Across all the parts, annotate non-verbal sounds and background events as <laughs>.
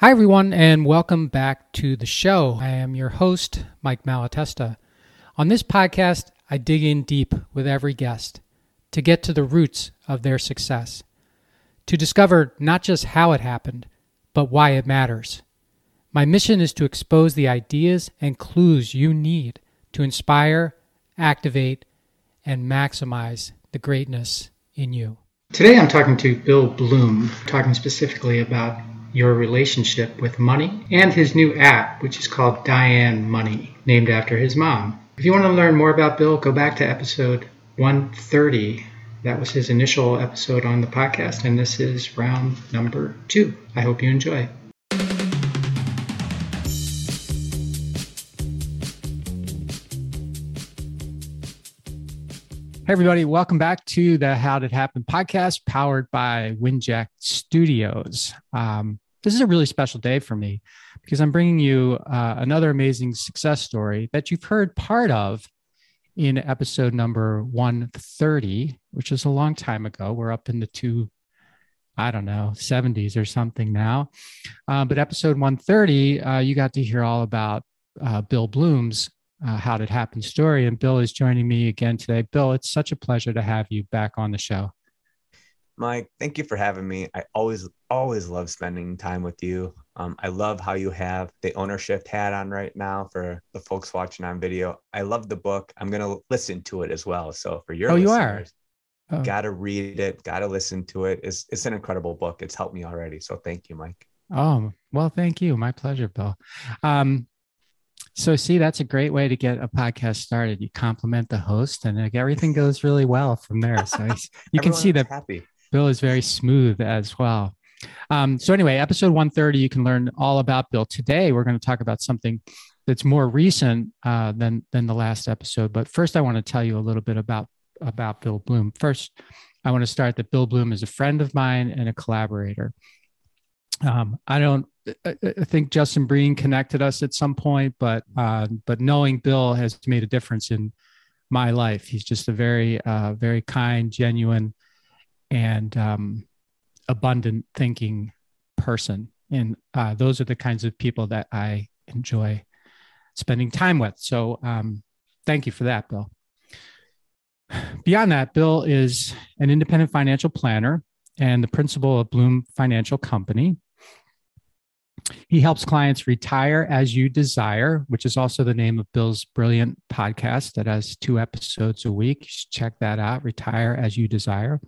Hi, everyone, and welcome back to the show. I am your host, Mike Malatesta. On this podcast, I dig in deep with every guest to get to the roots of their success, to discover not just how it happened, but why it matters. My mission is to expose the ideas and clues you need to inspire, activate, and maximize the greatness in you. Today, I'm talking to Bill Bloom, talking specifically about your relationship with money and his new app, which is called Diane Money, named after his mom. If you want to learn more about Bill, go back to episode 130. That was his initial episode on the podcast, and this is round number two. I hope you enjoy. Hey, everybody, welcome back to the How Did It Happen podcast powered by Winjack Studios. Um, this is a really special day for me because I'm bringing you uh, another amazing success story that you've heard part of in episode number 130, which is a long time ago. We're up in the two, I don't know, 70s or something now. Uh, but episode 130, uh, you got to hear all about uh, Bill Bloom's uh, How Did Happen story. And Bill is joining me again today. Bill, it's such a pleasure to have you back on the show. Mike, thank you for having me. I always, always love spending time with you. Um, I love how you have the ownership hat on right now for the folks watching on video. I love the book. I'm going to listen to it as well. So for your oh, you are. Oh. Got to read it, got to listen to it. It's, it's an incredible book. It's helped me already. So thank you, Mike. Oh, well, thank you. My pleasure, Bill. Um, so, see, that's a great way to get a podcast started. You compliment the host, and like, everything goes really well from there. So, you can see that happy. Bill is very smooth as well. Um, so, anyway, episode 130, you can learn all about Bill. Today, we're going to talk about something that's more recent uh, than than the last episode. But first, I want to tell you a little bit about about Bill Bloom. First, I want to start that Bill Bloom is a friend of mine and a collaborator. Um, I don't I think Justin Breen connected us at some point, but uh, but knowing Bill has made a difference in my life. He's just a very uh, very kind, genuine, and um, abundant thinking person, and uh, those are the kinds of people that I enjoy spending time with. So um, thank you for that, Bill. Beyond that, Bill is an independent financial planner and the principal of Bloom Financial Company he helps clients retire as you desire, which is also the name of Bill's brilliant podcast that has two episodes a week. check that out Retire as You Desire.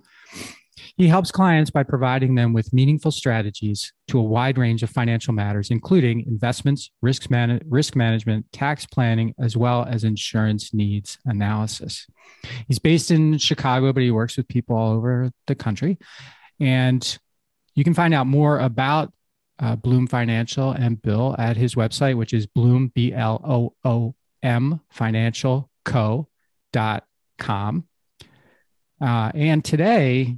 He helps clients by providing them with meaningful strategies to a wide range of financial matters, including investments, risk, man- risk management, tax planning, as well as insurance needs analysis. He's based in Chicago, but he works with people all over the country. And you can find out more about uh, Bloom Financial and Bill at his website, which is Bloom, B L O O M, financialco.com. Uh, and today,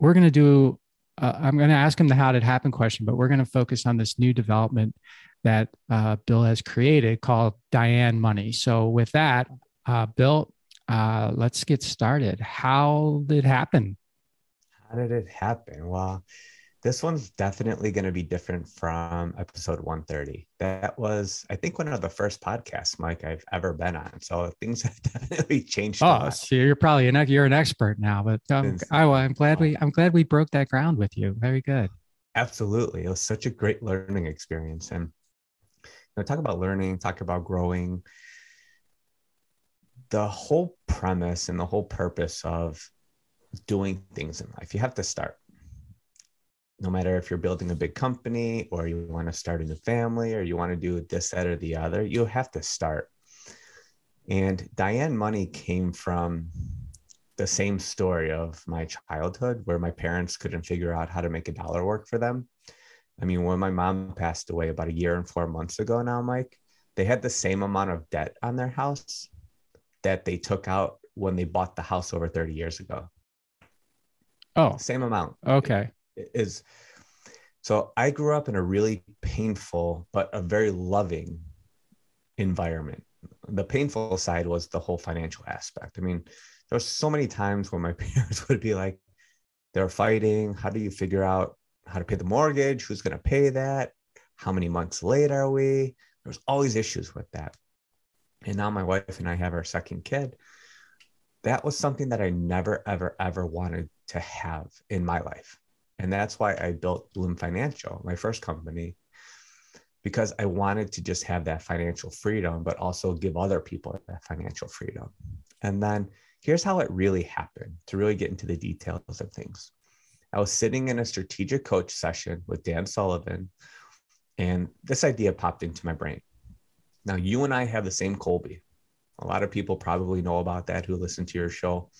we're going to do, uh, I'm going to ask him the how did it happen question, but we're going to focus on this new development that uh, Bill has created called Diane Money. So, with that, uh, Bill, uh, let's get started. How did it happen? How did it happen? Well, this one's definitely going to be different from episode 130. That was, I think, one of the first podcasts, Mike, I've ever been on. So things <laughs> have definitely changed. Oh, so you're probably an you're an expert now. But um, I, I'm glad we I'm glad we broke that ground with you. Very good. Absolutely, it was such a great learning experience, and you know, talk about learning, talk about growing. The whole premise and the whole purpose of doing things in life, you have to start no matter if you're building a big company or you want to start a new family or you want to do this, that, or the other, you have to start. And Diane Money came from the same story of my childhood where my parents couldn't figure out how to make a dollar work for them. I mean, when my mom passed away about a year and four months ago now, Mike, they had the same amount of debt on their house that they took out when they bought the house over 30 years ago. Oh, same amount. Okay is so I grew up in a really painful but a very loving environment. The painful side was the whole financial aspect. I mean, there was so many times where my <laughs> parents would be like, they're fighting. How do you figure out how to pay the mortgage? Who's going to pay that? How many months late are we? There's always issues with that. And now my wife and I have our second kid. That was something that I never, ever, ever wanted to have in my life. And that's why I built Bloom Financial, my first company, because I wanted to just have that financial freedom, but also give other people that financial freedom. And then here's how it really happened to really get into the details of things. I was sitting in a strategic coach session with Dan Sullivan, and this idea popped into my brain. Now, you and I have the same Kolbe. A lot of people probably know about that who listen to your show.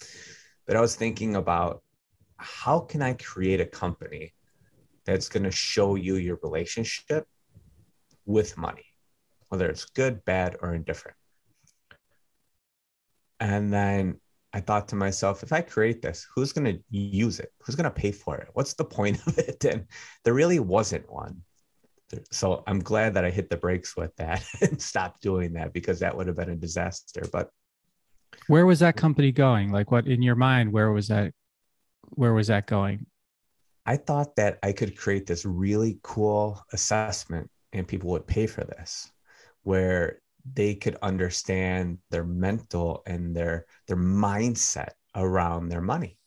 But I was thinking about how can I create a company that's going to show you your relationship with money, whether it's good, bad, or indifferent. And then I thought to myself, if I create this, who's going to use it? Who's going to pay for it? What's the point <laughs> of it? And there really wasn't one. So I'm glad that I hit the brakes with that <laughs> and stopped doing that because that would have been a disaster. But where was that company going? Like what in your mind, where was that where was that going? I thought that I could create this really cool assessment and people would pay for this where they could understand their mental and their their mindset around their money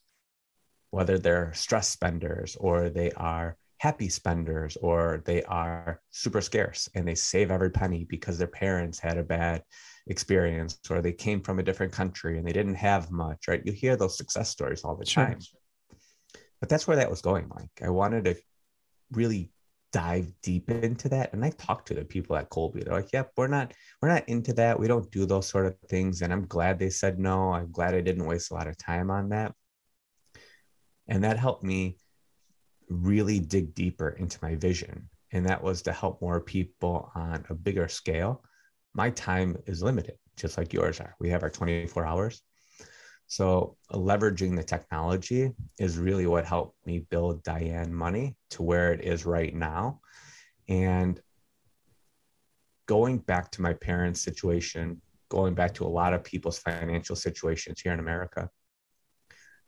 whether they're stress spenders or they are happy spenders or they are super scarce and they save every penny because their parents had a bad experience or they came from a different country and they didn't have much right you hear those success stories all the sure. time but that's where that was going mike. I wanted to really dive deep into that. And i talked to the people at Kolbe. they're like yep we're not we're not into that. We don't do those sort of things. And i'm glad they said no. I'm glad i didn't waste a lot of time on that. And that helped me really dig deeper into my vision. And that was to help more people on a bigger scale. My time is limited just like yours are. We have our 24 hours so leveraging the technology is really what helped me build Diane Money to where it is right now. And going back to my parents' situation, going back to a lot of people's financial situations here in America,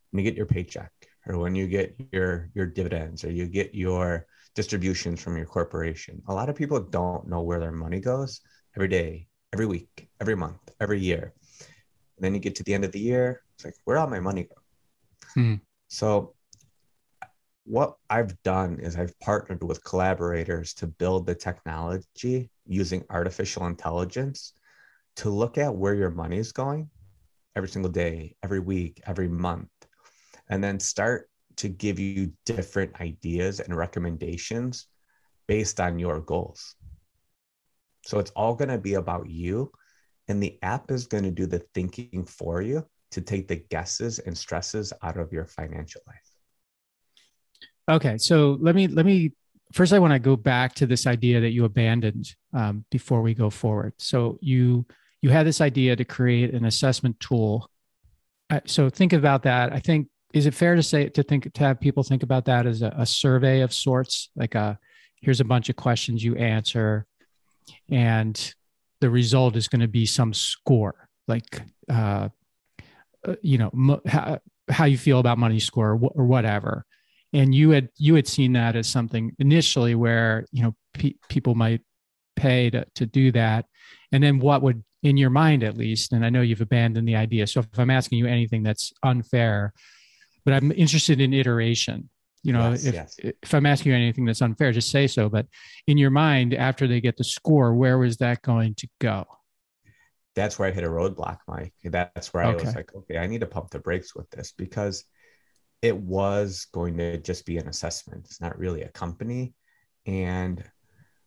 when you get your paycheck or when you get your your dividends or you get your distributions from your corporation, a lot of people don't know where their money goes every day, every week, every month, every year. And then you get to the end of the year, it's like, where all my money go? Hmm. So what I've done is I've partnered with collaborators to build the technology using artificial intelligence to look at where your money is going every single day, every week, every month, and then start to give you different ideas and recommendations based on your goals. So it's all going to be about you, and the app is going to do the thinking for you to take the guesses and stresses out of your financial life. Okay, so let me let me first. I want to go back to this idea that you abandoned um, before we go forward. So you you had this idea to create an assessment tool. Uh, so think about that. I think is it fair to say to think to have people think about that as a, a survey of sorts, like a here's a bunch of questions you answer, and the result is going to be some score like uh, uh, Uh, you know mo- how, how you feel about money score or, wh- or, whatever. And you had you had seen that as something initially where you know pe- people might pay to, to do that. And then what would in your mind at least and i know you've abandoned the idea so if i'm asking you anything that's unfair but i'm interested in iteration you know yes, if yes. if i'm asking you anything that's unfair just say so. But in your mind after they get the score where was that going to go that's where I hit a roadblock, Mike. That's where okay. I was like, okay, I need to pump the brakes with this because it was going to just be an assessment. It's not really a company. And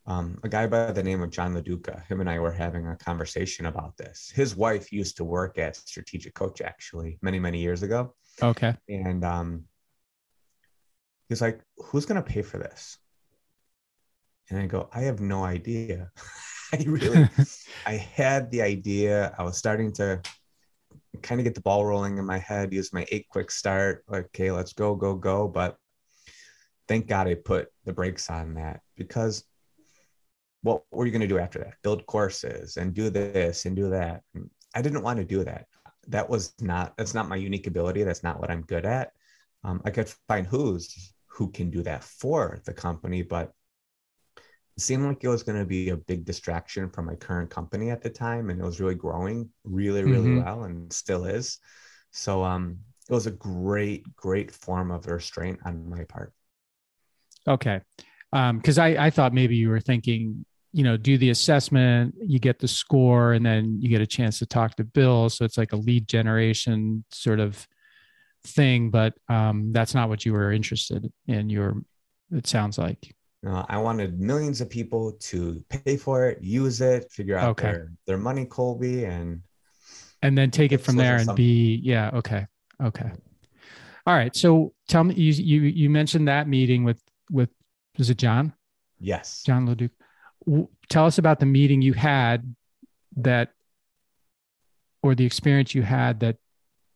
um, a guy by the name of John LaDuca, him and I were having a conversation about this. His wife used to work at Strategic Coach actually many, many years ago. Okay. And um, he's like, who's going to pay for this? And I go, I have no idea. <laughs> I <laughs> really, I had the idea. I was starting to kind of get the ball rolling in my head, use my eight quick start. Like, okay, let's go, go, go. But thank God I put the brakes on that because what were you going to do after that? Build courses and do this and do that. I didn't want to do that. That was not, that's not my unique ability. That's not what I'm good at. Um, I could find who's who can do that for the company, but it seemed like it was going to be a big distraction from my current company at the time and it was really growing really really mm-hmm. well and still is. So um it was a great great form of restraint on my part. Okay. Um because i i thought maybe you were thinking you know do the assessment you get the score and then you get a chance to talk to bill. So it's like a lead generation sort of thing but um that's not what you were interested in your it sounds like uh, I wanted millions of people to pay for it, use it, figure out okay. their, their money, Kolbe, and and then take it from there and be yeah, okay, okay, all right. So tell me, you you you mentioned that meeting with with was it John? Yes, John Leduc. Tell us about the meeting you had that, or the experience you had that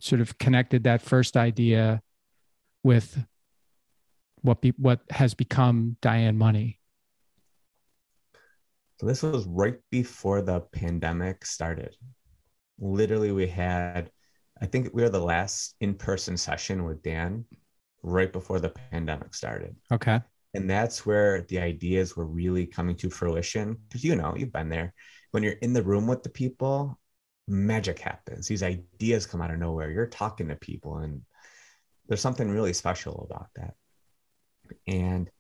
sort of connected that first idea with what be, what has become Diane Money? So this was right before the pandemic started. Literally, we had, I think we were the last in-person session with Dan right before the pandemic started. Okay. And that's where the ideas were really coming to fruition. Because you know, you've been there. When you're in the room with the people, magic happens. These ideas come out of nowhere. You're talking to people, and there's something really special about that. And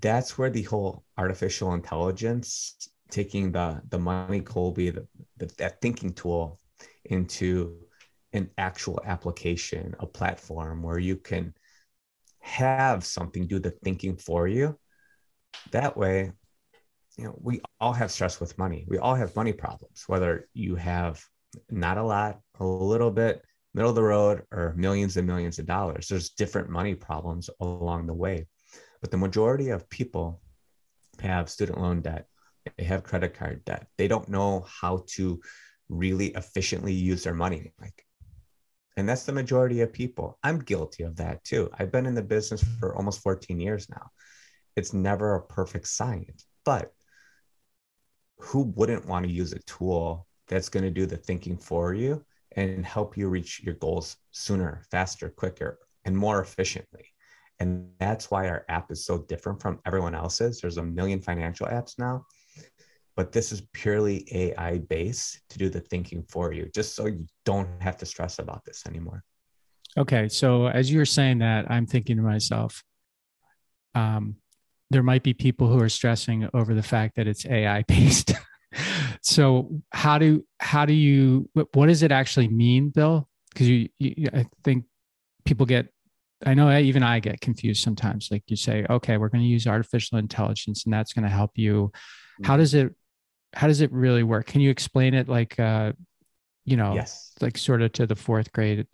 that's where the whole artificial intelligence taking the the money Kolbe, the, the, that thinking tool into an actual application, a platform where you can have something do the thinking for you. That way, you know, we all have stress with money. We all have money problems, whether you have not a lot, a little bit, middle of the road or millions and millions of dollars. There's different money problems along the way. But the majority of people have student loan debt, they have credit card debt. They don't know how to really efficiently use their money. Like, and that's the majority of people. I'm guilty of that too. I've been in the business for almost 14 years now. It's never a perfect science, but who wouldn't want to use a tool that's going to do the thinking for you and help you reach your goals sooner, faster, quicker, and more efficiently. And that's why our app is so different from everyone else's. There's a million financial apps now, but this is purely AI based to do the thinking for you, just so you don't have to stress about this anymore. Okay. So as you're saying that, I'm thinking to myself, um, there might be people who are stressing over the fact that it's AI based. <laughs> so how do how do you what does it actually mean bill? Because you, you, i think people get i know even i get confused sometimes. Like you say okay we're going to use artificial intelligence and that's going to help you. How mm-hmm. does it how does it really work? Can you explain it like uh you know yes. like sort of to the fourth grade?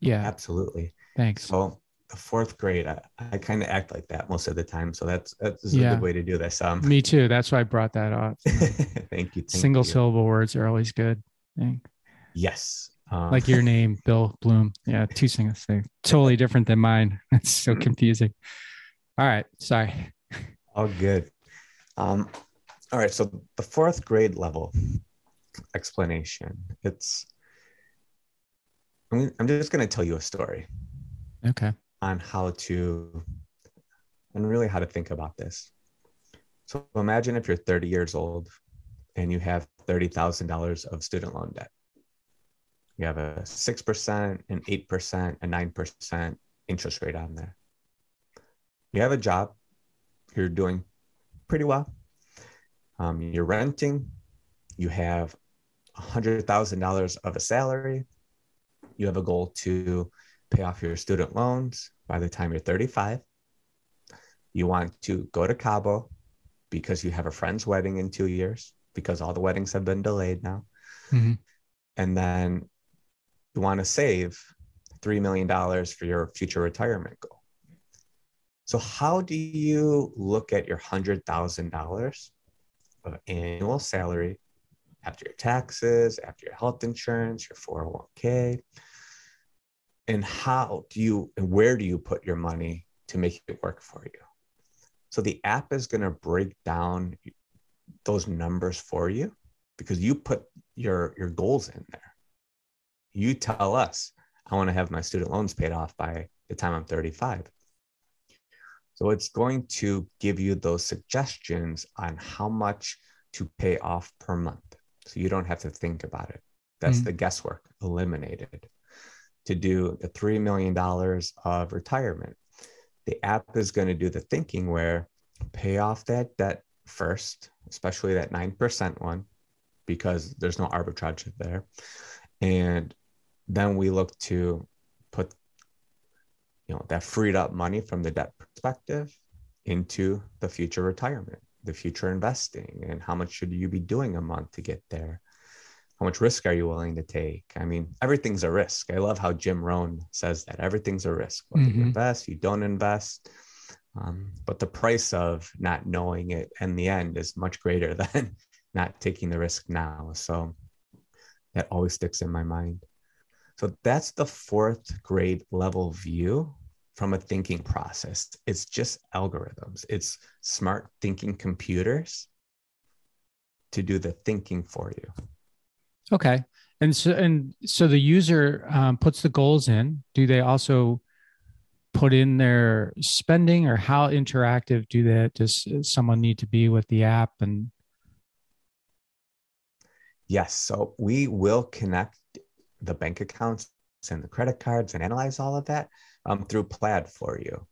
Yeah. Absolutely. Thanks. So fourth grade i, I kind of act like that most of the time so that's that's a good way to do this um. Me too that's why i brought that up. <laughs> Thank you thank single you. syllable words are always good Thank. yes um, like your name <laughs> bill bloom. Yeah two singles thing totally different than mine. <laughs> It's so mm-hmm. confusing. All right sorry. All good. Um all right so the fourth grade level explanation it's i'm, I'm just going to tell you a story. Okay on how to and really how to think about this. So imagine if you're 30 years old and you have $30,000 of student loan debt. You have a 6%, an 8%, a 9% interest rate on there. You have a job, you're doing pretty well. Um, you're renting, you have $100,000 of a salary, you have a goal to pay off your student loans by the time you're 35. You want to go to Cabo because you have a friend's wedding in two years because all the weddings have been delayed now. Mm-hmm. And then you want to save $3 million for your future retirement goal. So, how do you look at your $100,000 of annual salary after your taxes, after your health insurance, your 401k, and how do you and where do you put your money to make it work for you so the app is going to break down those numbers for you because you put your your goals in there you tell us i want to have my student loans paid off by the time i'm 35 So it's going to give you those suggestions on how much to pay off per month. So you don't have to think about it. That's mm-hmm. the guesswork eliminated. To do the $3 million of retirement, the app is going to do the thinking where pay off that debt first, especially that 9% one, because there's no arbitrage there. And then we look to put you know that freed up money from the debt perspective into the future retirement the future investing and how much should you be doing a month to get there how much risk are you willing to take i mean everything's a risk i love how jim rohn says that everything's a risk whether mm-hmm. you invest you don't invest um, but the price of not knowing it in the end is much greater <laughs> than not taking the risk now so that always sticks in my mind so that's the fourth grade level view from a thinking process. It's just algorithms, it's smart thinking computers to do the thinking for you. Okay. And so, and so the user um, puts the goals in. Do they also put in their spending, or how interactive do that? Does someone need to be with the app? And yes, so we will connect the bank accounts and the credit cards and analyze all of that um, through Plaid for you.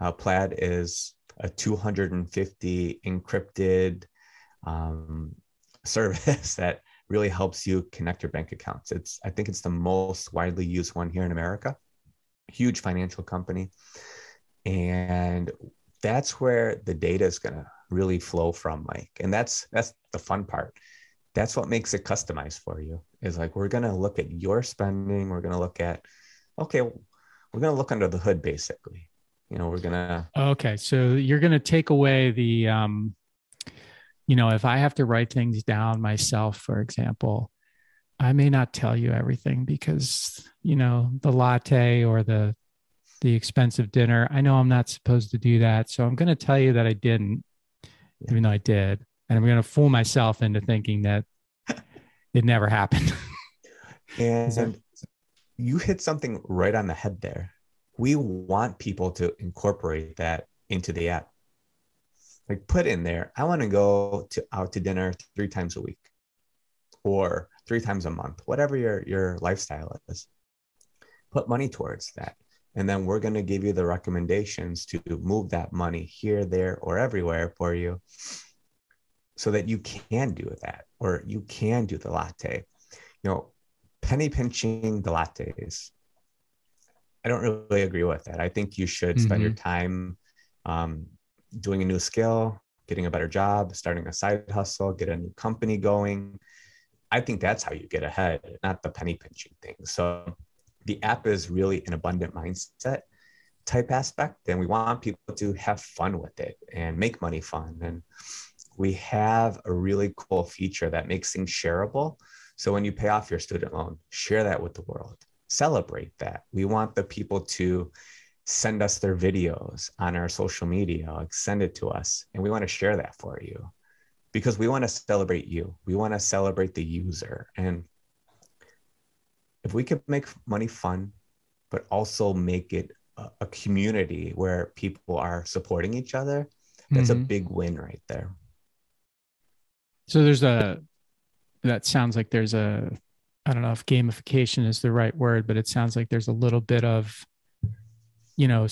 Uh, Plaid is a 250 encrypted um, <laughs> service that really helps you connect your bank accounts. It's I think it's the most widely used one here in America. Huge financial company, and that's where the data is going to really flow from, Mike. And that's that's the fun part. That's what makes it customized for you. Is like we're going to look at your spending. We're going to look at okay, we're going to look under the hood basically you know we're going to okay so you're going to take away the um you know if i have to write things down myself for example i may not tell you everything because you know the latte or the the expensive dinner i know i'm not supposed to do that so i'm going to tell you that i didn't even though i did and i'm going to fool myself into thinking that it never happened <laughs> and you hit something right on the head there. We want people to incorporate that into the app. Like put in there, I want to go to out to dinner three times a week or three times a month, whatever your, your lifestyle is. Put money towards that. And then we're going to give you the recommendations to move that money here, there, or everywhere for you so that you can do that or you can do the latte. You know, penny pinching the lattes. I don't really agree with that. I think you should spend mm-hmm. your time um, doing a new skill, getting a better job, starting a side hustle, get a new company going. I think that's how you get ahead, not the penny pinching thing. So the app is really an abundant mindset type aspect, and we want people to have fun with it and make money fun. And we have a really cool feature that makes things shareable. So when you pay off your student loan, share that with the world, celebrate that. We want the people to send us their videos on our social media, like send it to us, and we want to share that for you because we want to celebrate you. We want to celebrate the user. And if we could make money fun, but also make it a, a community where people are supporting each other, that's mm-hmm. a big win right there. So there's a that sounds like there's a I don't know if gamification is the right word, but it sounds like there's a little bit of, you know,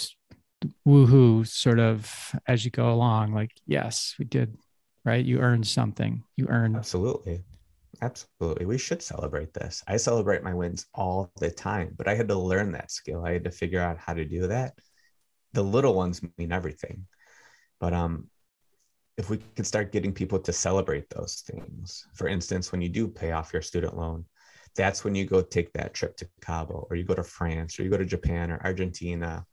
woohoo sort of as you go along. Like, yes, we did, right? You earned something. You earned. Absolutely. Absolutely. We should celebrate this. I celebrate my wins all the time, but I had to learn that skill. I had to figure out how to do that. The little ones mean everything. But um, if we could start getting people to celebrate those things for instance when you do pay off your student loan that's when you go take that trip to cabo or you go to france or you go to japan or argentina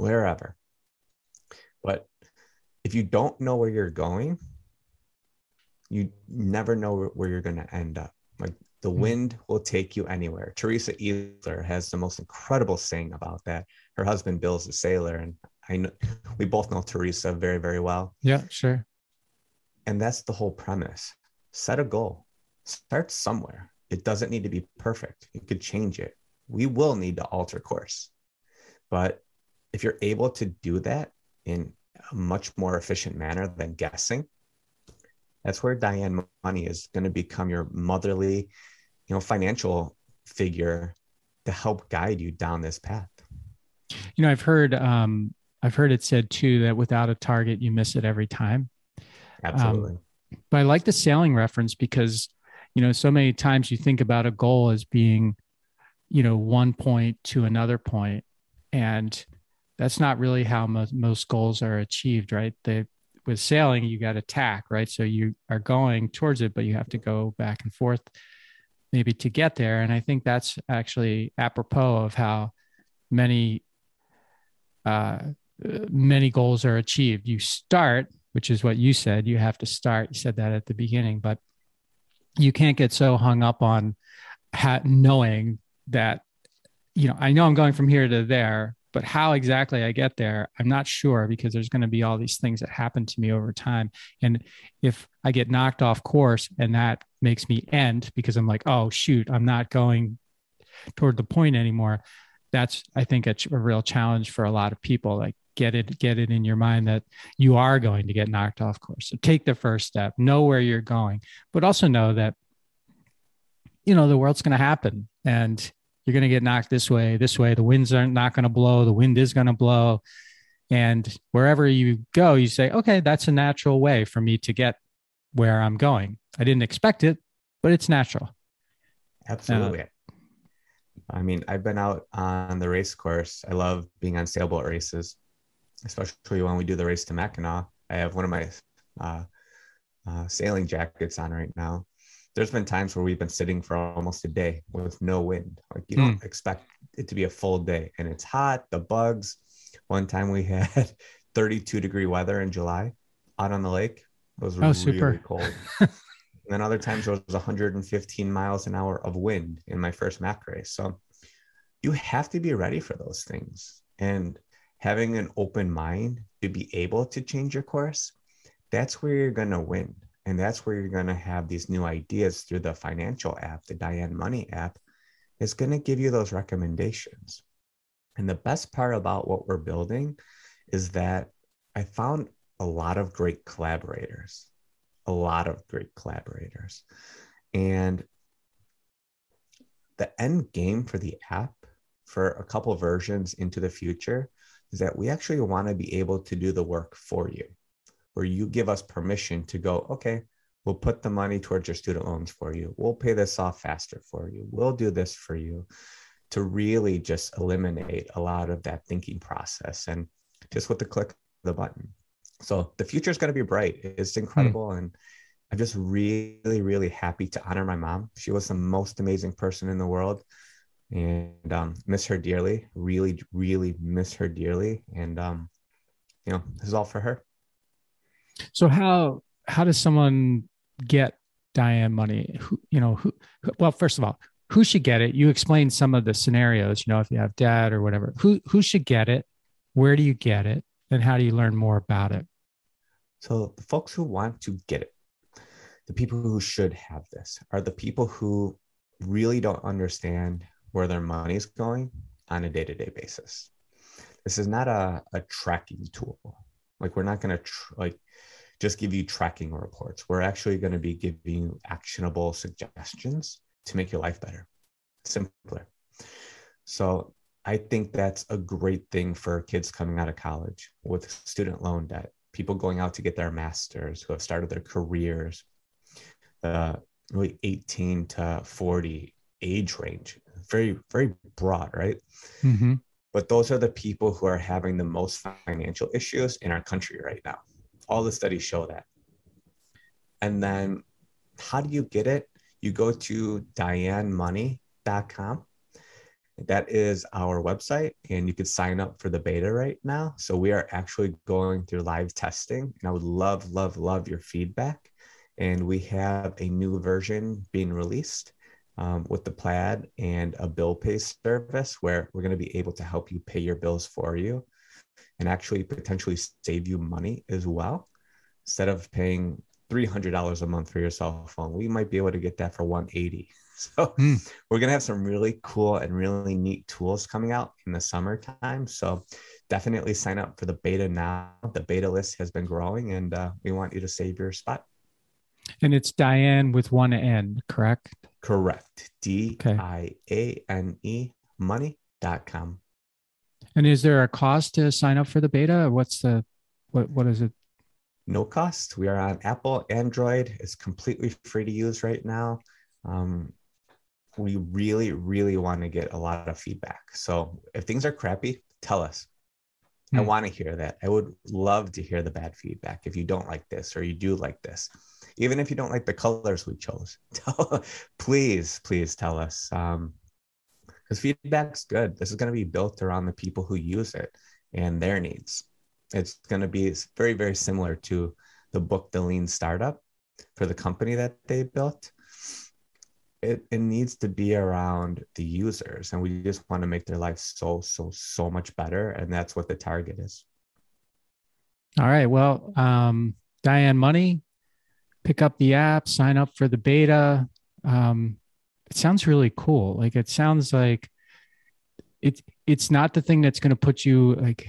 wherever but if you don't know where you're going you never know where you're going to end up like the hmm. wind will take you anywhere teresa Easler has the most incredible saying about that her husband bill's a sailor and I know we both know Teresa very, very well. Yeah, sure. And that's the whole premise. Set a goal, start somewhere. It doesn't need to be perfect, you could change it. We will need to alter course. But if you're able to do that in a much more efficient manner than guessing. That's where Diane Money is going to become your motherly, you know, financial figure to help guide you down this path. You know, I've heard um, I've heard it said too that without a target, you miss it every time. Absolutely. Um, but I like the sailing reference because, you know, so many times you think about a goal as being, you know, one point to another point, and that's not really how most, most goals are achieved, right? With sailing, you got to tack, right? So you are going towards it, but you have to go back and forth maybe to get there. And I think that's actually apropos of how many uh, many goals are achieved. You start, which is what you said. You have to start. You said that at the beginning, but you can't get so hung up on ha- knowing that you know I know I'm going from here to there, but how exactly I get there, I'm not sure because there's going to be all these things that happen to me over time. And if I get knocked off course and that makes me end because I'm like, oh, shoot, I'm not going toward the point anymore. That's, I think, a, a real challenge for a lot of people. Like, get it, get it in your mind that you are going to get knocked off course. So take the first step, know where you're going, but also know that, you know, the world's going to happen. And you're going to get knocked this way, this way. The winds are not not going to blow. The wind is going to blow. And wherever you go, you say, okay, that's a natural way for me to get where I'm going. I didn't expect it, but it's natural. Absolutely. Uh, I mean, I've been out on the race course. I love being on sailboat races, especially when we do the race to Mackinac. I have one of my uh, uh, sailing jackets on right now there's been times where we've been sitting for almost a day with no wind. Like you don't mm. expect it to be a full day and it's hot, the bugs. One time we <laughs> had 32 degree weather in July out on the lake. It was oh, really super. cold. <laughs> and then other times it was 115 miles an hour of wind in my first Mac race. So you have to be ready for those things. And having an open mind to be able to change your course, that's where you're going to win and that's where you're going to have these new ideas through the financial app, the Diane Money app, is going to give you those recommendations. And the best part about what we're building is that I found a lot of great collaborators, a lot of great collaborators. And the end game for the app for a couple versions into the future is that we actually want to be able to do the work for you where you give us permission to go, okay, we'll put the money towards your student loans for you. We'll pay this off faster for you. We'll do this for you to really just eliminate a lot of that thinking process and just with the click of the button. So the future is going to be bright. It's incredible. Mm. And I'm just really, really happy to honor my mom. She was the most amazing person in the world and um, miss her dearly. Really, really miss her dearly. And, um, you know, this is all for her. So how how does someone get Diane money? Who, you know, who, well, first of all, who should get it? You explained some of the scenarios, you know, if you have debt or whatever. Who who should get it? Where do you get it? And how do you learn more about it? So the folks who want to get it, the people who should have this are the people who really don't understand where their money is going on a day-to-day basis. This is not a, a tracking tool. Like we're not going to tr- like just give you tracking reports. We're actually going to be giving you actionable suggestions to make your life better, simpler. So I think that's a great thing for kids coming out of college with student loan debt, people going out to get their masters who have started their careers, uh, really 18 to 40 age range, very, very broad, right? Mm-hmm. But those are the people who are having the most financial issues in our country right now. All the studies show that. And then how do you get it? You go to dianemoney.com. That is our website, and you can sign up for the beta right now. So we are actually going through live testing, and I would love, love, love your feedback. And we have a new version being released um, with the plaid and a bill pay service where we're going to be able to help you pay your bills for you and actually potentially save you money as well. Instead of paying $300 a month for your cell phone. We might be able to get that for 180. <laughs> So mm. we're going to have some really cool and really neat tools coming out in the summertime. So definitely sign up for the beta now. The beta list has been growing and uh, we want you to save your spot. And it's Diane with one N, correct? Correct. D I A N E money.com. And is there a cost to sign up for the beta? What's the what what is it? No cost. We are on Apple, Android. It's completely free to use right now. Um, we really, really want to get a lot of feedback. So if things are crappy, tell us. I hmm. want to hear that. I would love to hear the bad feedback if you don't like this or you do like this. Even if you don't like the colors we chose, <laughs> tell, please, please tell us. Um, because feedback's good. This is going to be built around the people who use it and their needs. It's going to be very, very similar to the book, The Lean Startup, for the company that they built it, it needs to be around the users and we just want to make their life so so so much better and that's what the target is all right well um, diane money pick up the app sign up for the beta um, it sounds really cool like it sounds like it, it's not the thing that's going to put you like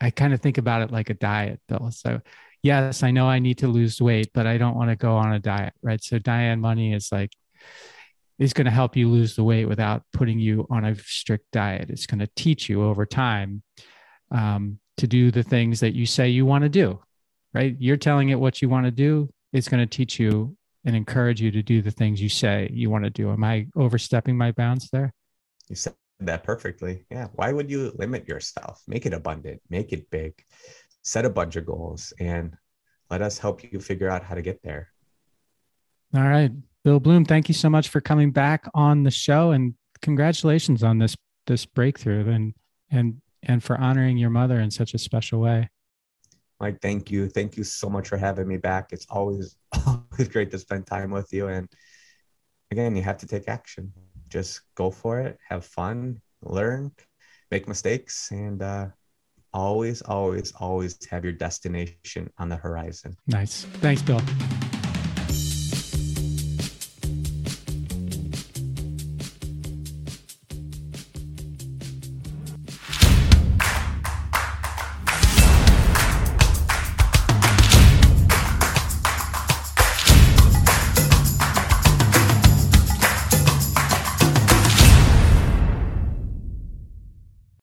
i kind of think about it like a diet bill so yes i know i need to lose weight but i don't want to go on a diet right so diane money is like is going to help you lose the weight without putting you on a strict diet. It's going to teach you over time um, to do the things that you say you want to do, right? You're telling it what you want to do. It's going to teach you and encourage you to do the things you say you want to do. Am I overstepping my bounds there? You said that perfectly. Yeah. Why would you limit yourself? Make it abundant, make it big, set a bunch of goals, and let us help you figure out how to get there. All right. Bill Bloom, thank you so much for coming back on the show and congratulations on this this breakthrough and and and for honoring your mother in such a special way. Mike, thank you. Thank you so much for having me back. It's always <laughs> always great to spend time with you. And again, you have to take action. Just go for it, have fun, learn, make mistakes, and uh, always, always, always have your destination on the horizon. Nice. Thanks, Bill.